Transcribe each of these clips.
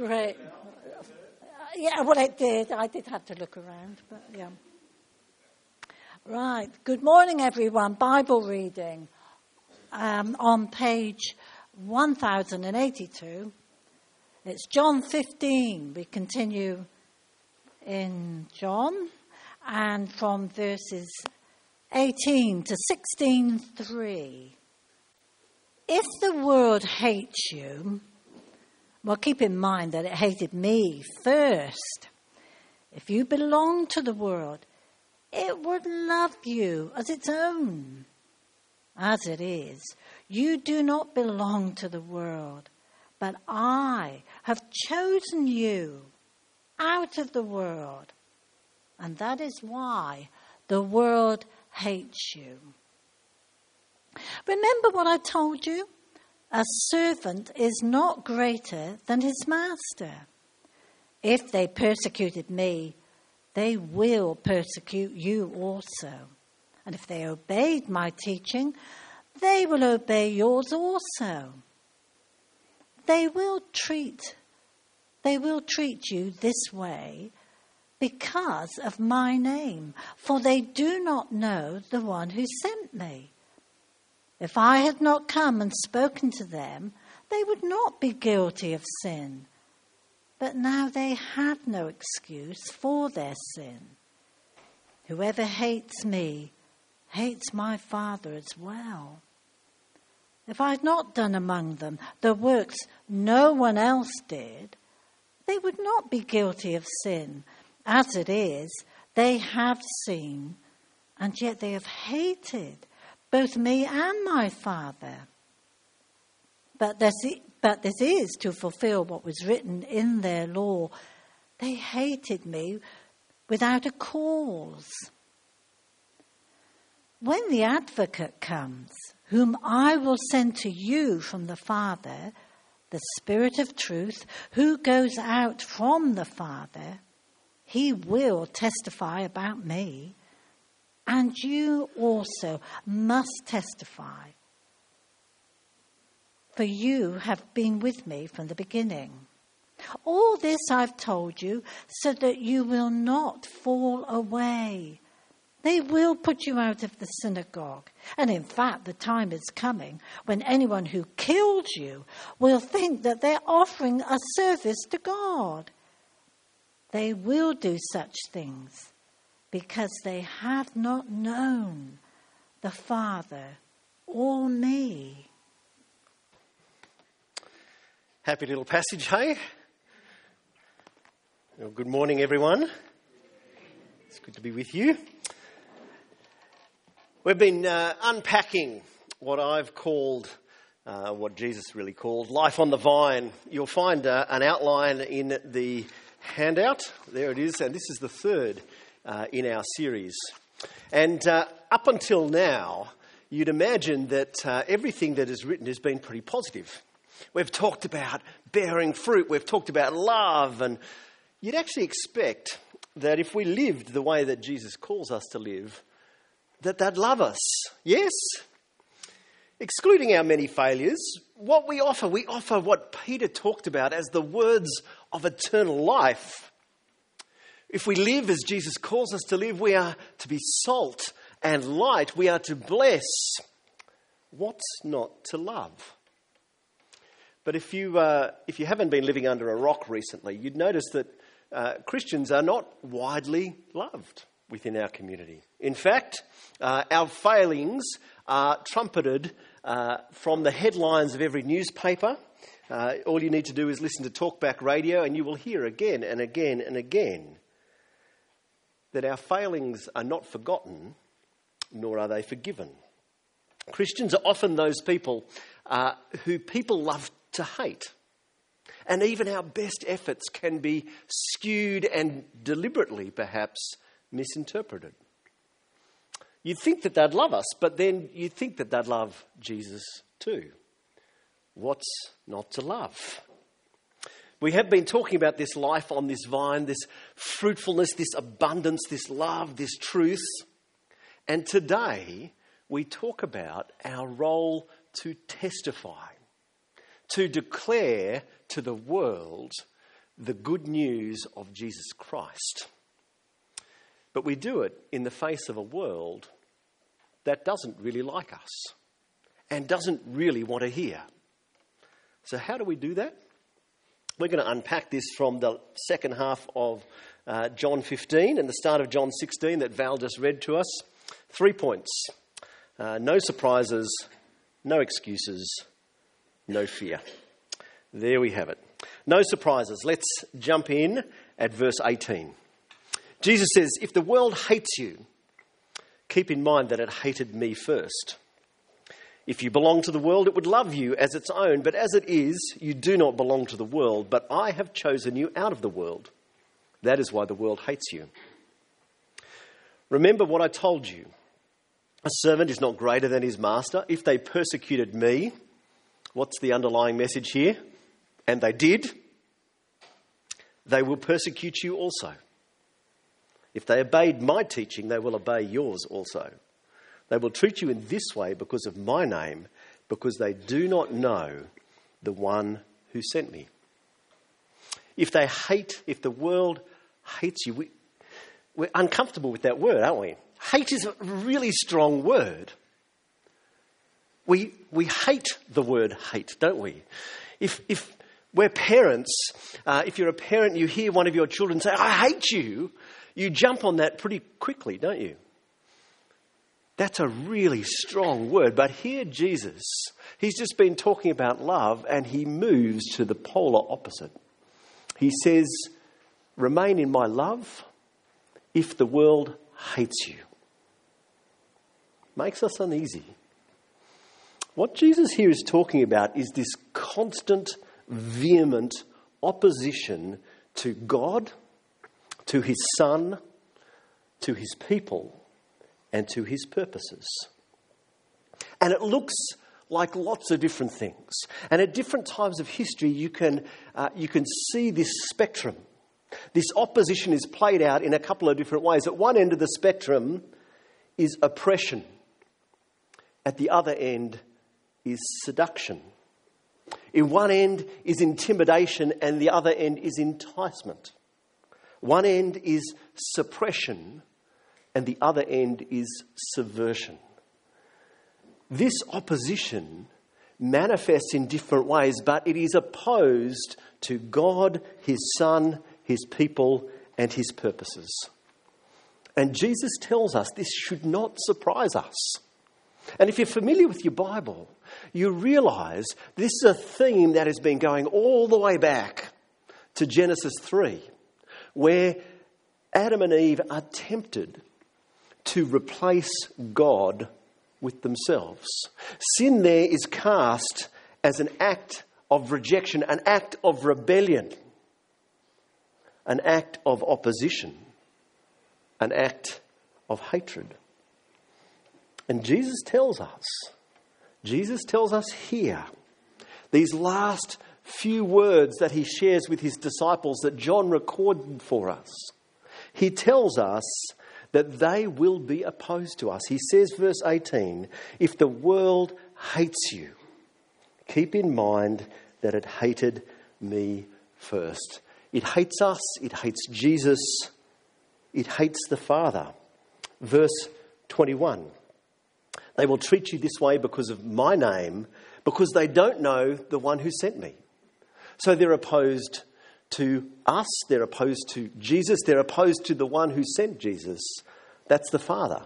Great. Yeah, well, it did. I did have to look around, but yeah. Right. Good morning, everyone. Bible reading um, on page 1082. It's John 15. We continue in John, and from verses 18 to 16:3. If the world hates you, well, keep in mind that it hated me first. If you belong to the world, it would love you as its own. As it is, you do not belong to the world, but I have chosen you out of the world. And that is why the world hates you. Remember what I told you? A servant is not greater than his master. If they persecuted me, they will persecute you also. And if they obeyed my teaching, they will obey yours also. They will treat they will treat you this way because of my name, for they do not know the one who sent me. If I had not come and spoken to them, they would not be guilty of sin. But now they have no excuse for their sin. Whoever hates me hates my Father as well. If I had not done among them the works no one else did, they would not be guilty of sin. As it is, they have seen, and yet they have hated both me and my Father. But this, but this is to fulfill what was written in their law. They hated me without a cause. When the advocate comes, whom I will send to you from the Father, the Spirit of truth, who goes out from the Father, he will testify about me. And you also must testify. For you have been with me from the beginning. All this I've told you so that you will not fall away. They will put you out of the synagogue. And in fact, the time is coming when anyone who kills you will think that they're offering a service to God. They will do such things because they have not known the Father or me. Happy little passage, hey? Well, good morning, everyone. It's good to be with you. We've been uh, unpacking what I've called, uh, what Jesus really called, life on the vine. You'll find uh, an outline in the handout. There it is, and this is the third uh, in our series. And uh, up until now, you'd imagine that uh, everything that is written has been pretty positive. We've talked about bearing fruit, we've talked about love, and you'd actually expect that if we lived the way that Jesus calls us to live, that they'd love us. Yes? Excluding our many failures, what we offer, we offer what Peter talked about as the words of eternal life. If we live as Jesus calls us to live, we are to be salt and light. We are to bless. What's not to love? But if you, uh, if you haven't been living under a rock recently, you'd notice that uh, Christians are not widely loved within our community. In fact, uh, our failings are trumpeted uh, from the headlines of every newspaper. Uh, all you need to do is listen to talkback radio, and you will hear again and again and again that our failings are not forgotten, nor are they forgiven. Christians are often those people uh, who people love to hate. And even our best efforts can be skewed and deliberately, perhaps, misinterpreted. You'd think that they'd love us, but then you'd think that they'd love Jesus too. What's not to love? We have been talking about this life on this vine, this fruitfulness, this abundance, this love, this truth. And today we talk about our role to testify, to declare to the world the good news of Jesus Christ. But we do it in the face of a world that doesn't really like us and doesn't really want to hear. So, how do we do that? We're going to unpack this from the second half of uh, John 15 and the start of John 16 that Val just read to us. Three points uh, no surprises, no excuses, no fear. There we have it. No surprises. Let's jump in at verse 18. Jesus says, If the world hates you, keep in mind that it hated me first. If you belong to the world, it would love you as its own, but as it is, you do not belong to the world, but I have chosen you out of the world. That is why the world hates you. Remember what I told you. A servant is not greater than his master. If they persecuted me, what's the underlying message here? And they did, they will persecute you also. If they obeyed my teaching, they will obey yours also. They will treat you in this way because of my name, because they do not know the one who sent me. If they hate, if the world hates you, we, we're uncomfortable with that word, aren't we? Hate is a really strong word. We, we hate the word hate, don't we? If, if we're parents, uh, if you're a parent and you hear one of your children say, I hate you, you jump on that pretty quickly, don't you? That's a really strong word. But here, Jesus, he's just been talking about love and he moves to the polar opposite. He says, Remain in my love if the world hates you makes us uneasy. What Jesus here is talking about is this constant, vehement opposition to God, to his Son, to his people, and to his purposes. And it looks like lots of different things. And at different times of history, you can, uh, you can see this spectrum. This opposition is played out in a couple of different ways. At one end of the spectrum is oppression at the other end is seduction. In one end is intimidation, and the other end is enticement. One end is suppression, and the other end is subversion. This opposition manifests in different ways, but it is opposed to God, His Son, His people, and His purposes. And Jesus tells us this should not surprise us. And if you're familiar with your Bible, you realize this is a theme that has been going all the way back to Genesis 3, where Adam and Eve are tempted to replace God with themselves. Sin there is cast as an act of rejection, an act of rebellion, an act of opposition, an act of hatred. And Jesus tells us, Jesus tells us here, these last few words that he shares with his disciples that John recorded for us. He tells us that they will be opposed to us. He says, verse 18, if the world hates you, keep in mind that it hated me first. It hates us, it hates Jesus, it hates the Father. Verse 21. They will treat you this way because of my name, because they don't know the one who sent me. So they're opposed to us, they're opposed to Jesus, they're opposed to the one who sent Jesus. That's the Father.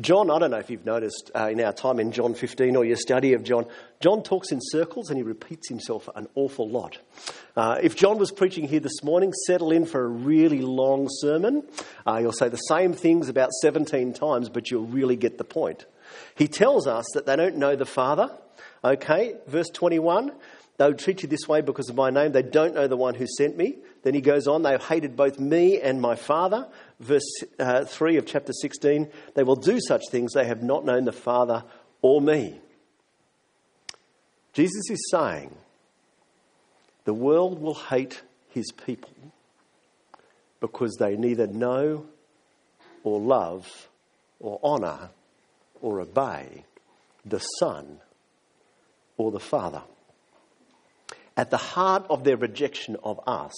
John, I don't know if you've noticed uh, in our time in John 15 or your study of John, John talks in circles and he repeats himself an awful lot. Uh, if John was preaching here this morning, settle in for a really long sermon. Uh, he'll say the same things about 17 times, but you'll really get the point. He tells us that they don't know the Father. Okay, verse 21 they would treat you this way because of my name. They don't know the one who sent me. Then he goes on, they have hated both me and my Father. Verse uh, 3 of chapter 16 they will do such things. They have not known the Father or me. Jesus is saying the world will hate his people because they neither know or love or honour or obey the Son or the Father. At the heart of their rejection of us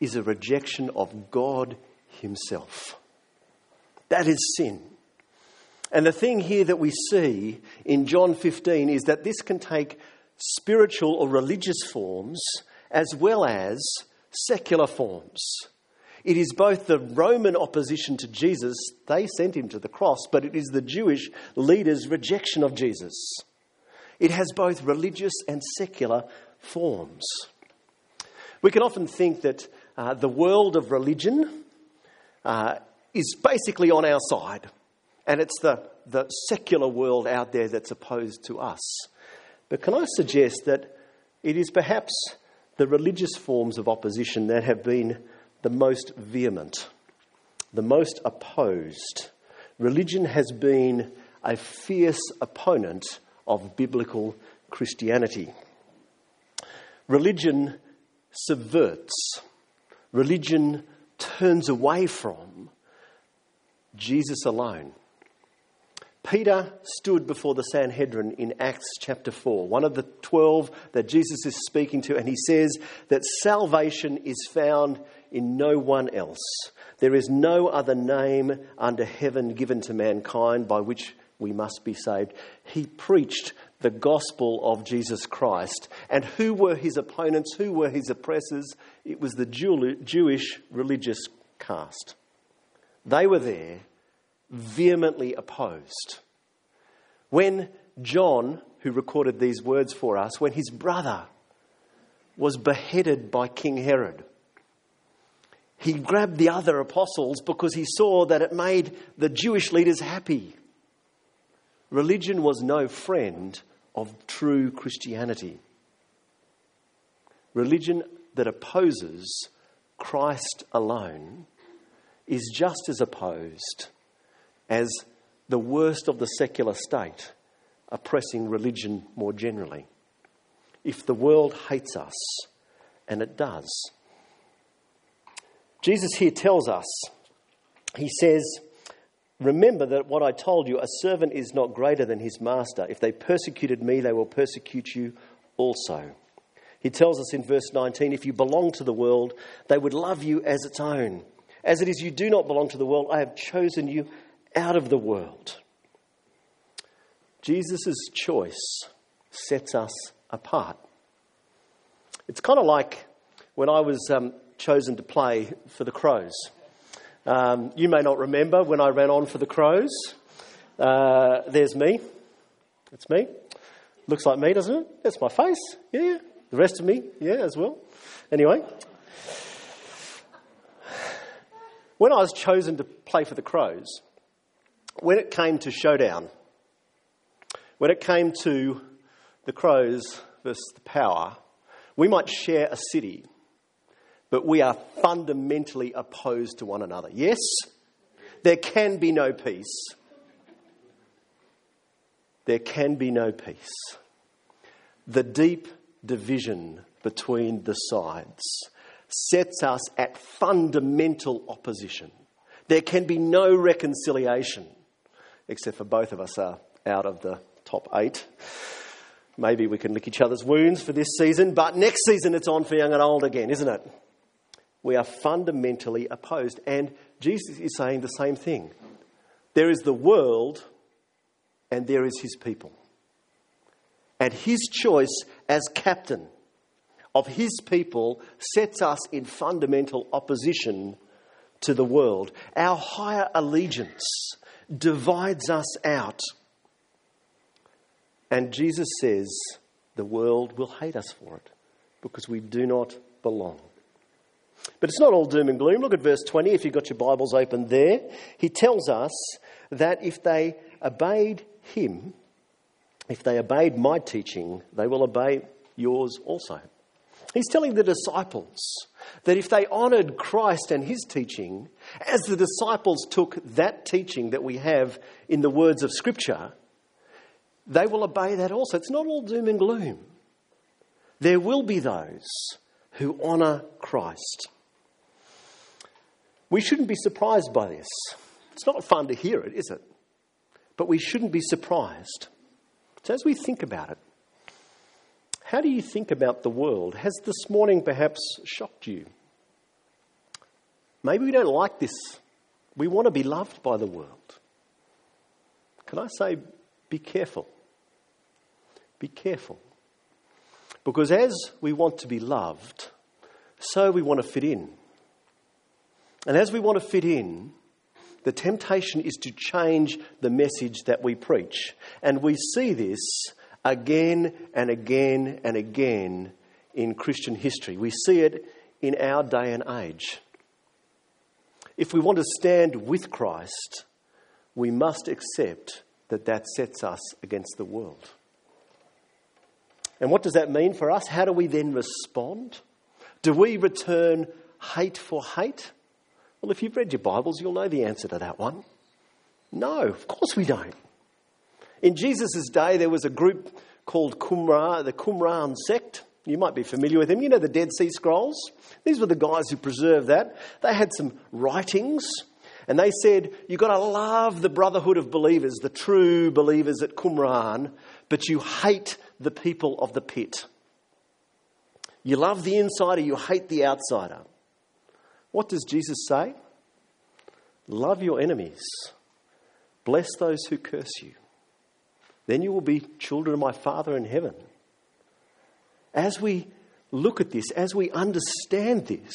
is a rejection of God Himself. That is sin. And the thing here that we see in John 15 is that this can take spiritual or religious forms as well as secular forms. It is both the Roman opposition to Jesus, they sent him to the cross, but it is the Jewish leaders' rejection of Jesus. It has both religious and secular forms. We can often think that uh, the world of religion uh, is basically on our side, and it's the, the secular world out there that's opposed to us. But can I suggest that it is perhaps the religious forms of opposition that have been the most vehement, the most opposed. Religion has been a fierce opponent of biblical Christianity. Religion subverts, religion turns away from Jesus alone. Peter stood before the Sanhedrin in Acts chapter 4, one of the 12 that Jesus is speaking to, and he says that salvation is found in no one else. There is no other name under heaven given to mankind by which we must be saved. He preached the gospel of Jesus Christ. And who were his opponents? Who were his oppressors? It was the Jewish religious caste. They were there, vehemently opposed. When John, who recorded these words for us, when his brother was beheaded by King Herod, he grabbed the other apostles because he saw that it made the Jewish leaders happy. Religion was no friend of true Christianity. Religion that opposes Christ alone is just as opposed as the worst of the secular state oppressing religion more generally. If the world hates us, and it does, Jesus here tells us, He says, Remember that what I told you, a servant is not greater than his master. If they persecuted me, they will persecute you also. He tells us in verse 19, If you belong to the world, they would love you as its own. As it is, you do not belong to the world, I have chosen you out of the world. Jesus' choice sets us apart. It's kind of like when I was um, chosen to play for the Crows. Um, you may not remember when I ran on for the Crows. Uh, there's me. It's me. Looks like me, doesn't it? That's my face. Yeah. The rest of me, yeah, as well. Anyway. When I was chosen to play for the Crows, when it came to showdown, when it came to the Crows versus the Power, we might share a city but we are fundamentally opposed to one another. Yes, there can be no peace. There can be no peace. The deep division between the sides sets us at fundamental opposition. There can be no reconciliation, except for both of us are out of the top eight. Maybe we can lick each other's wounds for this season, but next season it's on for young and old again, isn't it? We are fundamentally opposed. And Jesus is saying the same thing. There is the world and there is his people. And his choice as captain of his people sets us in fundamental opposition to the world. Our higher allegiance divides us out. And Jesus says the world will hate us for it because we do not belong. But it's not all doom and gloom. Look at verse 20 if you've got your Bibles open there. He tells us that if they obeyed him, if they obeyed my teaching, they will obey yours also. He's telling the disciples that if they honoured Christ and his teaching, as the disciples took that teaching that we have in the words of Scripture, they will obey that also. It's not all doom and gloom. There will be those who honour Christ. We shouldn't be surprised by this. It's not fun to hear it, is it? But we shouldn't be surprised. So, as we think about it, How do you think about the world? Has this morning perhaps shocked you? Maybe we don't like this. We want to be loved by the world. Can I say, be careful? Be careful. Because as we want to be loved, so we want to fit in. And as we want to fit in, the temptation is to change the message that we preach. And we see this again and again and again in Christian history. We see it in our day and age. If we want to stand with Christ, we must accept that that sets us against the world. And what does that mean for us? How do we then respond? Do we return hate for hate? Well, if you've read your Bibles, you'll know the answer to that one. No, of course we don't. In Jesus' day, there was a group called Qumran, the Qumran sect. You might be familiar with them. You know the Dead Sea Scrolls? These were the guys who preserved that. They had some writings, and they said, You've got to love the brotherhood of believers, the true believers at Qumran, but you hate the people of the pit. You love the insider, you hate the outsider. What does Jesus say? Love your enemies, bless those who curse you. Then you will be children of my Father in heaven. As we look at this, as we understand this,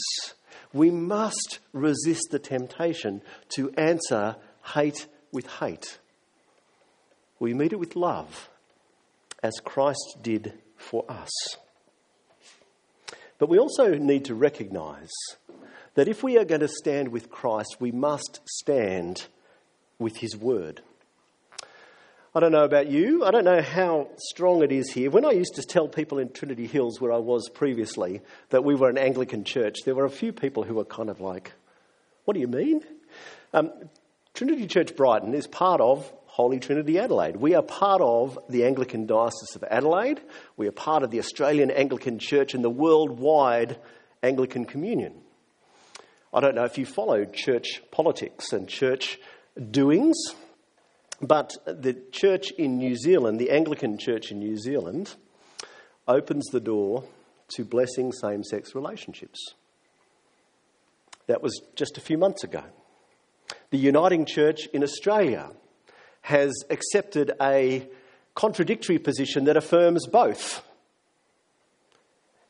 we must resist the temptation to answer hate with hate. We meet it with love, as Christ did for us. But we also need to recognize that if we are going to stand with Christ, we must stand with his word. I don't know about you. I don't know how strong it is here. When I used to tell people in Trinity Hills, where I was previously, that we were an Anglican church, there were a few people who were kind of like, What do you mean? Um, Trinity Church Brighton is part of Holy Trinity Adelaide. We are part of the Anglican Diocese of Adelaide. We are part of the Australian Anglican Church and the worldwide Anglican Communion. I don't know if you follow church politics and church doings. But the church in New Zealand, the Anglican church in New Zealand, opens the door to blessing same sex relationships. That was just a few months ago. The Uniting Church in Australia has accepted a contradictory position that affirms both.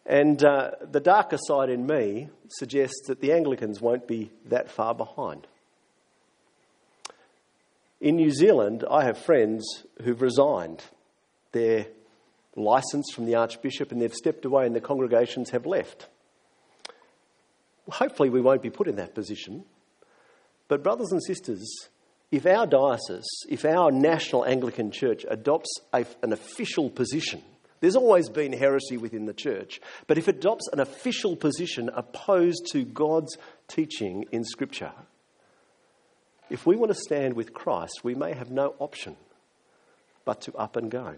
And uh, the darker side in me suggests that the Anglicans won't be that far behind. In New Zealand, I have friends who've resigned their license from the Archbishop and they've stepped away and the congregations have left. Hopefully, we won't be put in that position. But, brothers and sisters, if our diocese, if our national Anglican church adopts a, an official position, there's always been heresy within the church, but if it adopts an official position opposed to God's teaching in Scripture, if we want to stand with Christ, we may have no option but to up and go.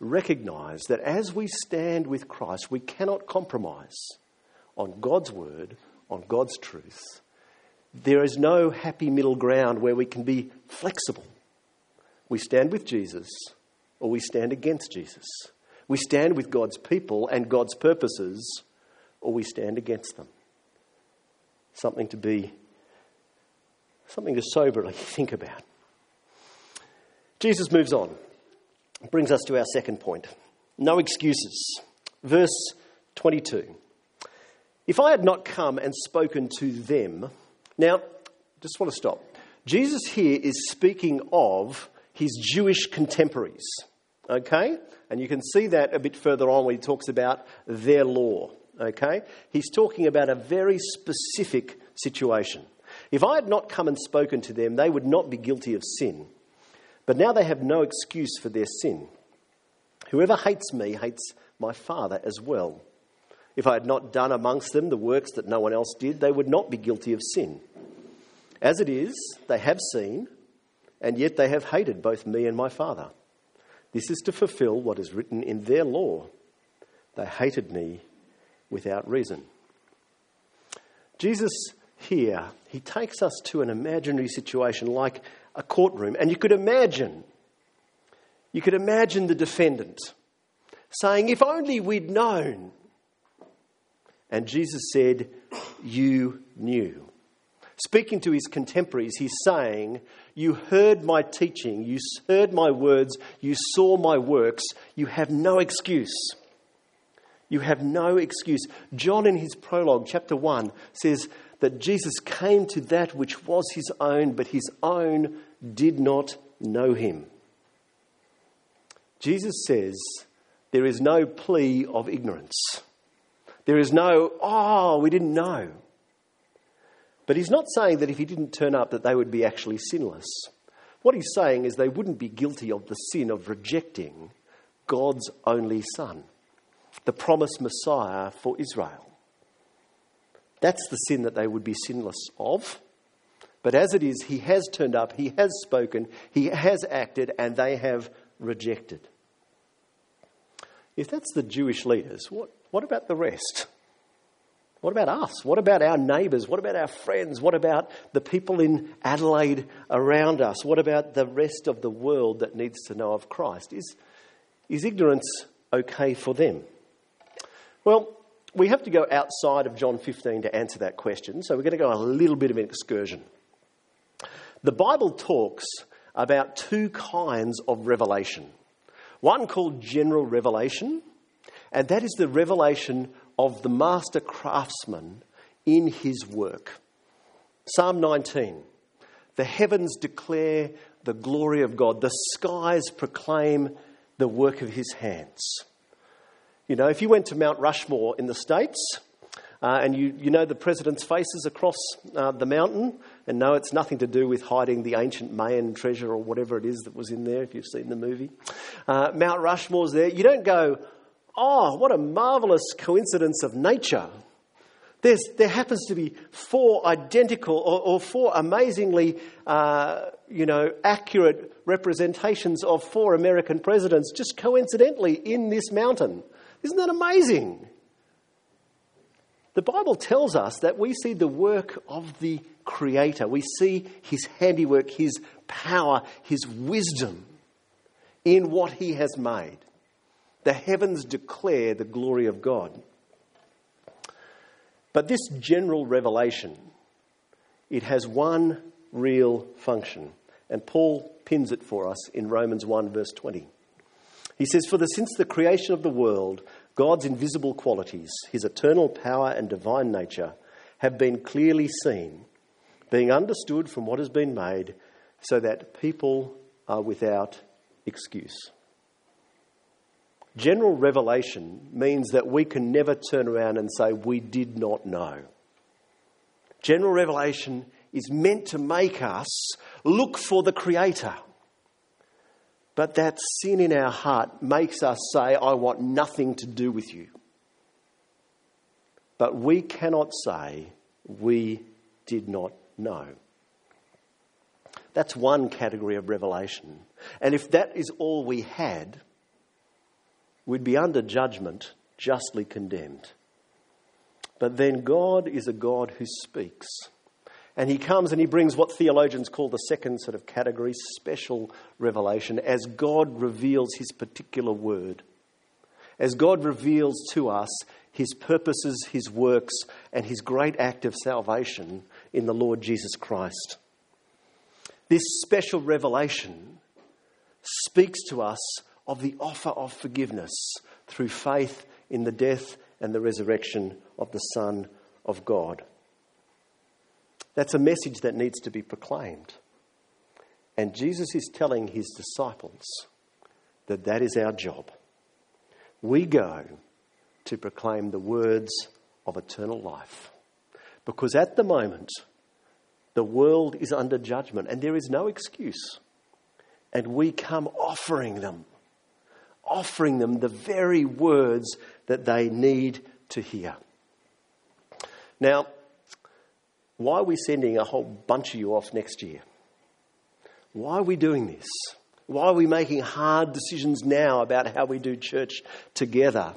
Recognize that as we stand with Christ, we cannot compromise on God's word, on God's truth. There is no happy middle ground where we can be flexible. We stand with Jesus or we stand against Jesus. We stand with God's people and God's purposes or we stand against them. Something to be Something to soberly think about. Jesus moves on, brings us to our second point. No excuses. Verse 22. If I had not come and spoken to them. Now, just want to stop. Jesus here is speaking of his Jewish contemporaries. Okay? And you can see that a bit further on when he talks about their law. Okay? He's talking about a very specific situation. If I had not come and spoken to them, they would not be guilty of sin. But now they have no excuse for their sin. Whoever hates me hates my Father as well. If I had not done amongst them the works that no one else did, they would not be guilty of sin. As it is, they have seen, and yet they have hated both me and my Father. This is to fulfill what is written in their law. They hated me without reason. Jesus here, he takes us to an imaginary situation like a courtroom. And you could imagine, you could imagine the defendant saying, If only we'd known. And Jesus said, You knew. Speaking to his contemporaries, he's saying, You heard my teaching, you heard my words, you saw my works, you have no excuse. You have no excuse. John, in his prologue, chapter 1, says that Jesus came to that which was his own, but his own did not know him. Jesus says there is no plea of ignorance. There is no, oh, we didn't know. But he's not saying that if he didn't turn up that they would be actually sinless. What he's saying is they wouldn't be guilty of the sin of rejecting God's only son, the promised Messiah for Israel. That's the sin that they would be sinless of. But as it is, he has turned up, he has spoken, he has acted, and they have rejected. If that's the Jewish leaders, what, what about the rest? What about us? What about our neighbours? What about our friends? What about the people in Adelaide around us? What about the rest of the world that needs to know of Christ? Is, is ignorance okay for them? Well, we have to go outside of John 15 to answer that question, so we're going to go a little bit of an excursion. The Bible talks about two kinds of revelation one called general revelation, and that is the revelation of the master craftsman in his work. Psalm 19 The heavens declare the glory of God, the skies proclaim the work of his hands. You know, if you went to Mount Rushmore in the States, uh, and you, you know the president's faces across uh, the mountain, and no, it's nothing to do with hiding the ancient Mayan treasure or whatever it is that was in there, if you've seen the movie. Uh, Mount Rushmore's there. You don't go, Oh, what a marvelous coincidence of nature. There's, there happens to be four identical or, or four amazingly, uh, you know, accurate representations of four American presidents just coincidentally in this mountain. Isn't that amazing? The Bible tells us that we see the work of the Creator. We see His handiwork, His power, His wisdom in what He has made. The heavens declare the glory of God. But this general revelation, it has one real function. And Paul pins it for us in Romans 1, verse 20. He says, For the, since the creation of the world, God's invisible qualities, his eternal power and divine nature, have been clearly seen, being understood from what has been made, so that people are without excuse. General revelation means that we can never turn around and say, We did not know. General revelation is meant to make us look for the Creator. But that sin in our heart makes us say, I want nothing to do with you. But we cannot say, We did not know. That's one category of revelation. And if that is all we had, we'd be under judgment, justly condemned. But then God is a God who speaks. And he comes and he brings what theologians call the second sort of category, special revelation, as God reveals his particular word. As God reveals to us his purposes, his works, and his great act of salvation in the Lord Jesus Christ. This special revelation speaks to us of the offer of forgiveness through faith in the death and the resurrection of the Son of God. That's a message that needs to be proclaimed. And Jesus is telling his disciples that that is our job. We go to proclaim the words of eternal life. Because at the moment, the world is under judgment and there is no excuse. And we come offering them offering them the very words that they need to hear. Now, why are we sending a whole bunch of you off next year? Why are we doing this? Why are we making hard decisions now about how we do church together?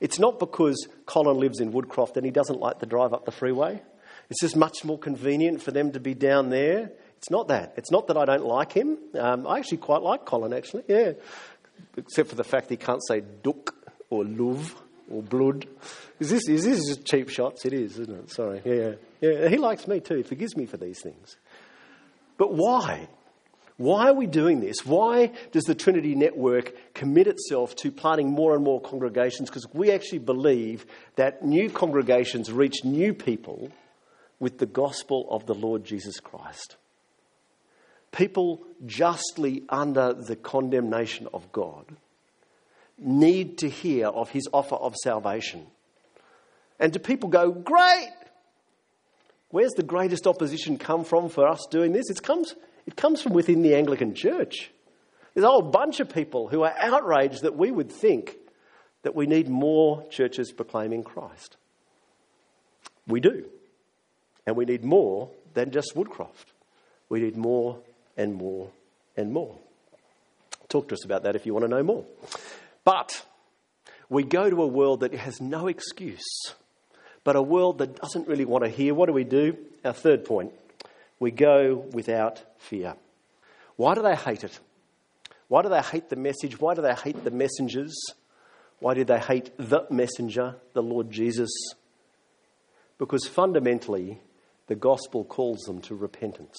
It's not because Colin lives in Woodcroft and he doesn't like the drive up the freeway. It's just much more convenient for them to be down there. It's not that. It's not that I don't like him. Um, I actually quite like Colin, actually. Yeah except for the fact he can't say duk or luv or blood. Is this, is this just cheap shots? It is, isn't it? Sorry. Yeah, yeah. He likes me too. He forgives me for these things. But why? Why are we doing this? Why does the Trinity Network commit itself to planting more and more congregations? Because we actually believe that new congregations reach new people with the gospel of the Lord Jesus Christ. People justly under the condemnation of God need to hear of his offer of salvation. And do people go, Great! Where's the greatest opposition come from for us doing this? It comes, it comes from within the Anglican Church. There's a whole bunch of people who are outraged that we would think that we need more churches proclaiming Christ. We do. And we need more than just Woodcroft. We need more and more and more. Talk to us about that if you want to know more. But we go to a world that has no excuse, but a world that doesn't really want to hear. What do we do? Our third point we go without fear. Why do they hate it? Why do they hate the message? Why do they hate the messengers? Why do they hate the messenger, the Lord Jesus? Because fundamentally, the gospel calls them to repentance.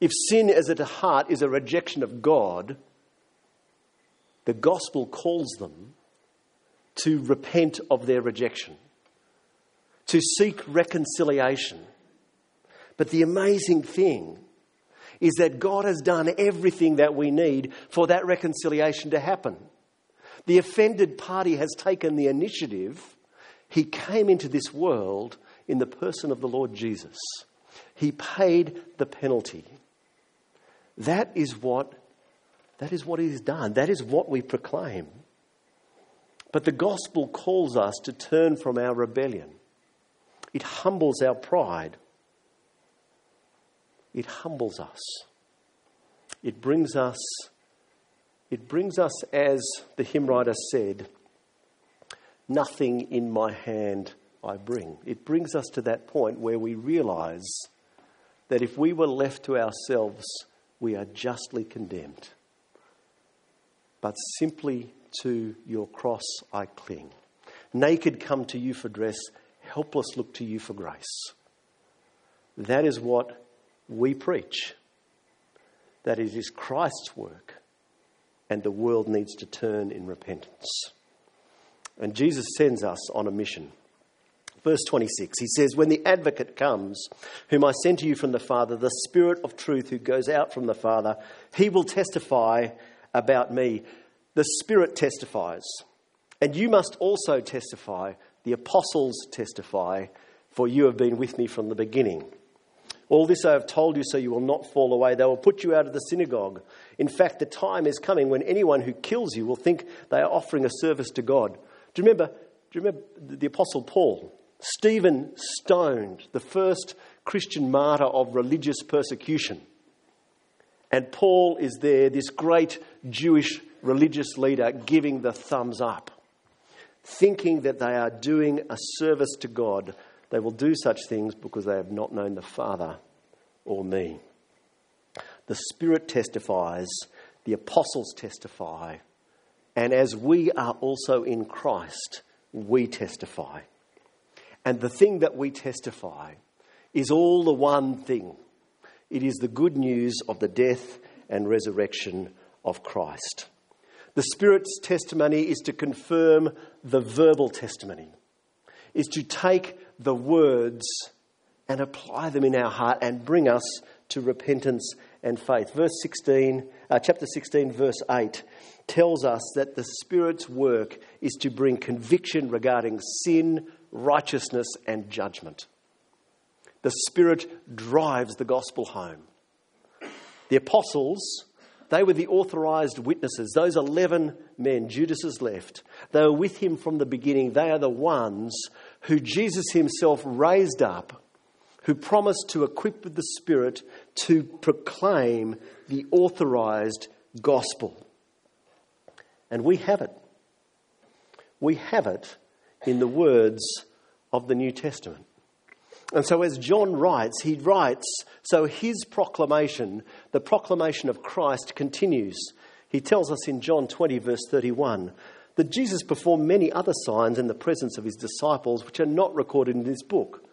If sin as at heart is a rejection of God, the gospel calls them to repent of their rejection, to seek reconciliation. But the amazing thing is that God has done everything that we need for that reconciliation to happen. The offended party has taken the initiative. He came into this world in the person of the Lord Jesus. He paid the penalty. That is what that is what has done. That is what we proclaim. But the gospel calls us to turn from our rebellion. It humbles our pride. It humbles us. It brings us it brings us as the hymn writer said, nothing in my hand I bring. It brings us to that point where we realize that if we were left to ourselves, we are justly condemned but simply to your cross I cling. Naked come to you for dress, helpless look to you for grace. That is what we preach. That it is Christ's work, and the world needs to turn in repentance. And Jesus sends us on a mission. Verse 26, he says, When the advocate comes, whom I send to you from the Father, the Spirit of truth who goes out from the Father, he will testify about me. The Spirit testifies, and you must also testify. The apostles testify, for you have been with me from the beginning. All this I have told you so you will not fall away. They will put you out of the synagogue. In fact, the time is coming when anyone who kills you will think they are offering a service to God. Do you remember, do you remember the Apostle Paul? Stephen stoned, the first Christian martyr of religious persecution. And Paul is there, this great Jewish religious leader, giving the thumbs up, thinking that they are doing a service to God. They will do such things because they have not known the Father or me. The Spirit testifies, the apostles testify, and as we are also in Christ, we testify. And the thing that we testify is all the one thing it is the good news of the death and resurrection of Christ. The Spirit's testimony is to confirm the verbal testimony, is to take the words and apply them in our heart and bring us to repentance and faith. Verse 16, uh, chapter 16, verse 8 tells us that the Spirit's work is to bring conviction regarding sin, righteousness, and judgment. The Spirit drives the gospel home. The apostles, they were the authorized witnesses. Those 11 men, Judas has left, they were with him from the beginning. They are the ones who Jesus himself raised up, who promised to equip with the Spirit to proclaim the authorized gospel. And we have it. We have it in the words of the New Testament. And so, as John writes, he writes, so his proclamation, the proclamation of Christ, continues. He tells us in John 20, verse 31, that Jesus performed many other signs in the presence of his disciples, which are not recorded in this book.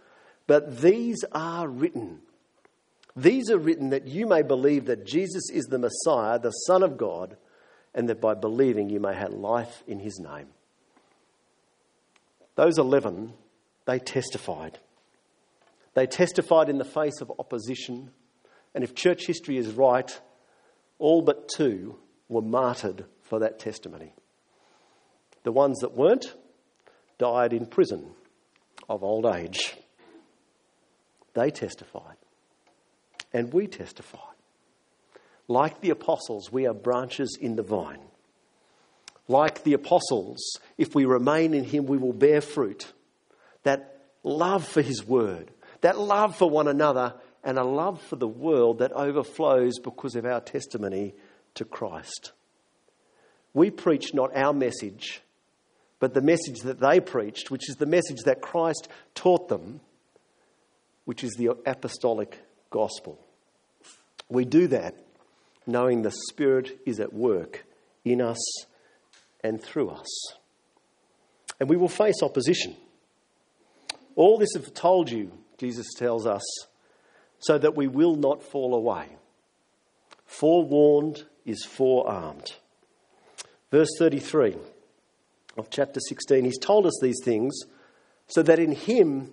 But these are written. These are written that you may believe that Jesus is the Messiah, the Son of God, and that by believing you may have life in his name. Those 11, they testified. They testified in the face of opposition, and if church history is right, all but two were martyred for that testimony. The ones that weren't died in prison of old age. They testified. And we testify. Like the apostles, we are branches in the vine. Like the apostles, if we remain in Him, we will bear fruit. That love for His word, that love for one another, and a love for the world that overflows because of our testimony to Christ. We preach not our message, but the message that they preached, which is the message that Christ taught them, which is the apostolic gospel. We do that knowing the Spirit is at work in us and through us. And we will face opposition. All this I've told you, Jesus tells us, so that we will not fall away. Forewarned is forearmed. Verse 33 of chapter 16, he's told us these things so that in him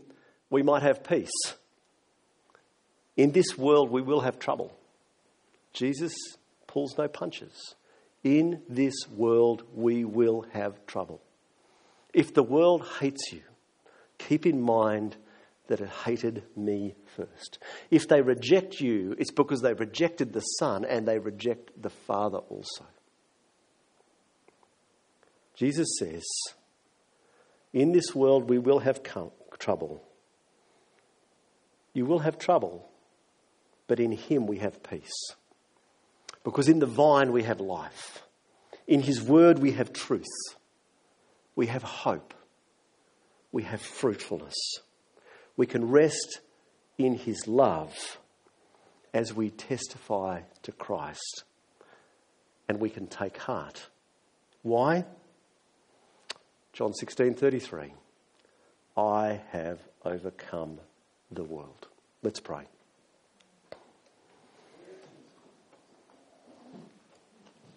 we might have peace. In this world we will have trouble. Jesus pulls no punches. In this world we will have trouble. If the world hates you, keep in mind that it hated me first. If they reject you, it's because they rejected the Son and they reject the Father also. Jesus says, In this world we will have trouble. You will have trouble, but in Him we have peace. Because in the vine we have life, in His word we have truth, we have hope, we have fruitfulness. We can rest in his love as we testify to Christ. And we can take heart. Why? John 16:33. I have overcome the world. Let's pray.